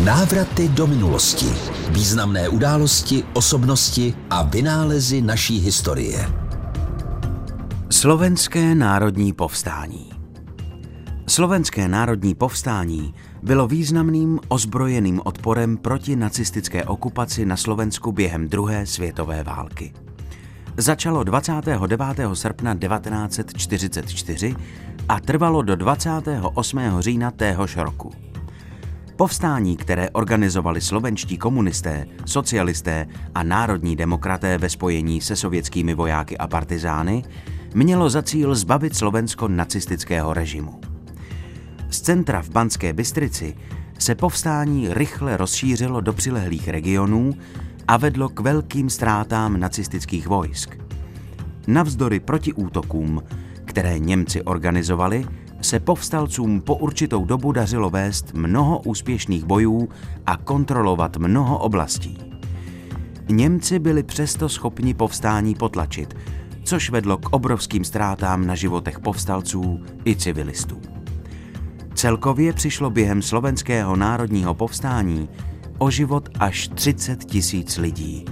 Návraty do minulosti. Významné události, osobnosti a vynálezy naší historie. Slovenské národní povstání Slovenské národní povstání bylo významným ozbrojeným odporem proti nacistické okupaci na Slovensku během druhé světové války. Začalo 29. srpna 1944 a trvalo do 28. října téhož roku. Povstání, které organizovali slovenští komunisté, socialisté a národní demokraté ve spojení se sovětskými vojáky a partizány, mělo za cíl zbavit Slovensko nacistického režimu. Z centra v Banské Bystrici se povstání rychle rozšířilo do přilehlých regionů a vedlo k velkým ztrátám nacistických vojsk. Navzdory protiútokům, které Němci organizovali, se povstalcům po určitou dobu dařilo vést mnoho úspěšných bojů a kontrolovat mnoho oblastí. Němci byli přesto schopni povstání potlačit, což vedlo k obrovským ztrátám na životech povstalců i civilistů. Celkově přišlo během slovenského národního povstání o život až 30 tisíc lidí,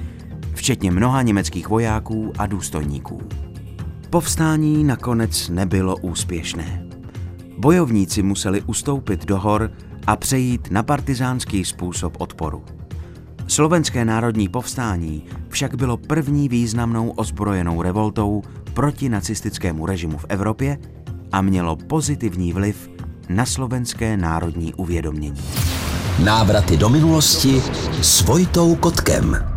včetně mnoha německých vojáků a důstojníků. Povstání nakonec nebylo úspěšné. Bojovníci museli ustoupit do hor a přejít na partizánský způsob odporu. Slovenské národní povstání však bylo první významnou ozbrojenou revoltou proti nacistickému režimu v Evropě a mělo pozitivní vliv na slovenské národní uvědomění. Návraty do minulosti s Vojtou Kotkem.